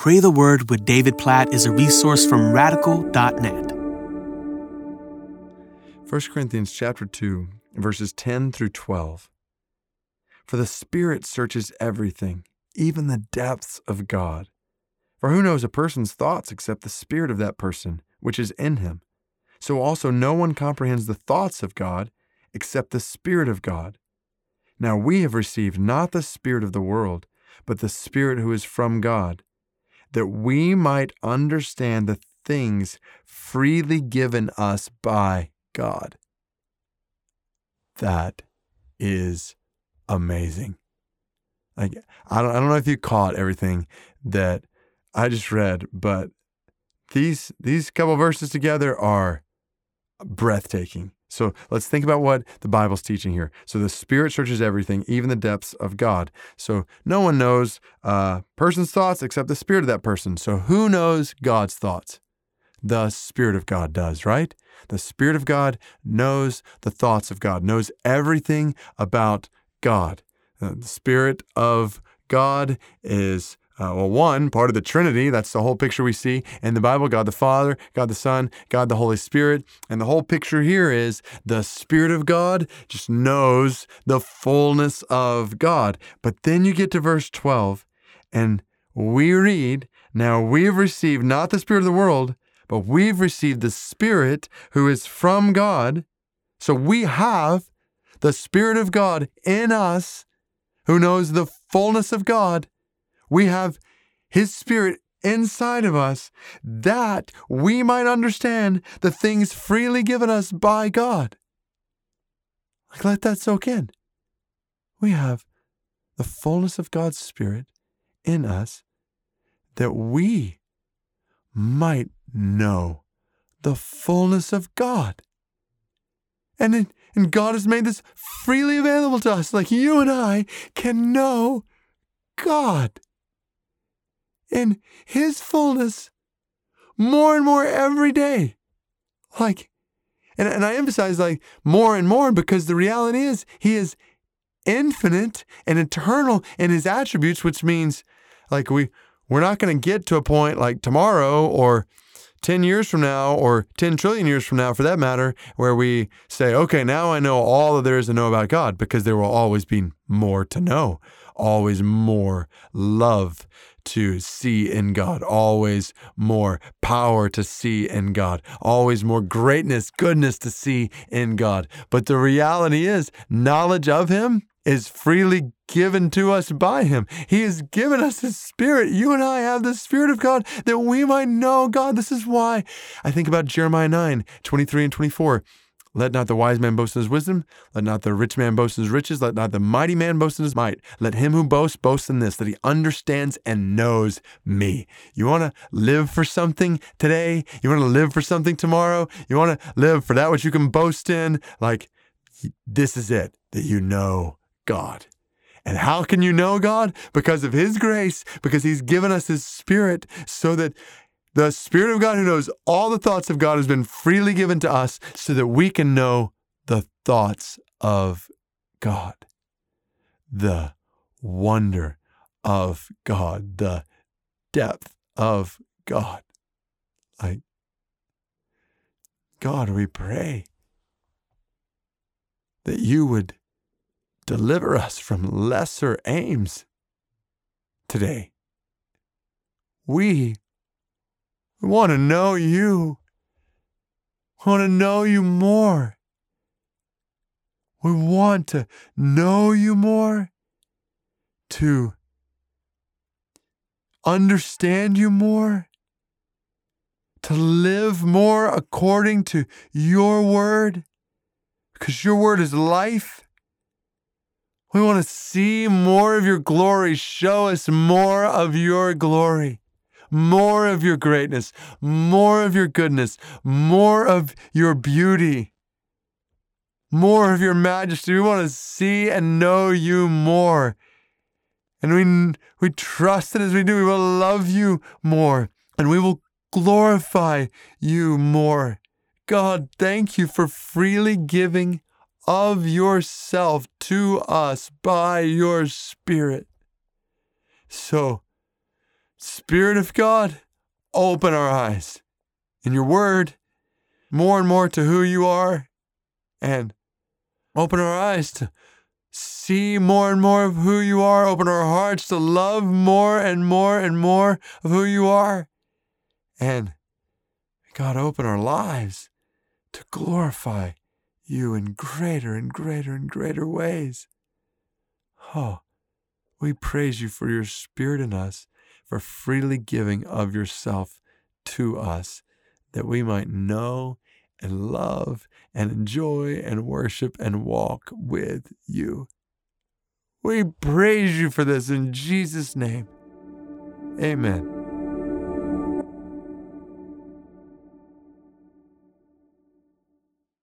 Pray the Word with David Platt is a resource from radical.net. 1 Corinthians chapter 2, verses 10 through 12. For the Spirit searches everything, even the depths of God. For who knows a person's thoughts except the spirit of that person, which is in him? So also no one comprehends the thoughts of God except the Spirit of God. Now we have received not the Spirit of the world, but the Spirit who is from God, that we might understand the things freely given us by God. That is amazing. Like I don't I don't know if you caught everything that I just read, but these these couple verses together are breathtaking. So let's think about what the Bible's teaching here. So the Spirit searches everything, even the depths of God. So no one knows a person's thoughts except the Spirit of that person. So who knows God's thoughts? The Spirit of God does, right? The Spirit of God knows the thoughts of God, knows everything about God. Uh, the Spirit of God is uh, well, one, part of the Trinity. That's the whole picture we see in the Bible God the Father, God the Son, God the Holy Spirit. And the whole picture here is the Spirit of God just knows the fullness of God. But then you get to verse 12, and we read, Now we've received not the Spirit of the world, but we've received the Spirit who is from God. So we have the Spirit of God in us who knows the fullness of God we have His Spirit inside of us that we might understand the things freely given us by God. Like, let that soak in. We have the fullness of God's Spirit in us that we might know the fullness of God. And, and God has made this freely available to us, like you and I can know God in His fullness more and more every day. Like, and, and I emphasize like more and more because the reality is He is infinite and eternal in His attributes, which means like we we're not going to get to a point like tomorrow or 10 years from now or 10 trillion years from now for that matter where we say okay now i know all that there is to know about god because there will always be more to know always more love to see in God, always more power to see in God, always more greatness, goodness to see in God. But the reality is, knowledge of Him is freely given to us by Him. He has given us His Spirit. You and I have the Spirit of God that we might know God. This is why I think about Jeremiah 9 23 and 24. Let not the wise man boast in his wisdom. Let not the rich man boast in his riches. Let not the mighty man boast in his might. Let him who boasts boast in this, that he understands and knows me. You want to live for something today? You want to live for something tomorrow? You want to live for that which you can boast in? Like, this is it, that you know God. And how can you know God? Because of His grace, because He's given us His Spirit so that the Spirit of God who knows all the thoughts of God has been freely given to us so that we can know the thoughts of God, the wonder of God, the depth of God. Like, God, we pray that you would deliver us from lesser aims today. We want to know you. Want to know you more. We want to know you more, to understand you more, to live more according to your word, because your word is life. We want to see more of your glory. Show us more of your glory more of your greatness, more of your goodness, more of your beauty, more of your majesty. We want to see and know you more. And we, we trust that as we do, we will love you more and we will glorify you more. God, thank you for freely giving of yourself to us by your Spirit. So, Spirit of God, open our eyes in your word more and more to who you are and open our eyes to see more and more of who you are. Open our hearts to love more and more and more of who you are. And God, open our lives to glorify you in greater and greater and greater ways. Oh, we praise you for your spirit in us, for freely giving of yourself to us, that we might know and love and enjoy and worship and walk with you. We praise you for this in Jesus' name. Amen.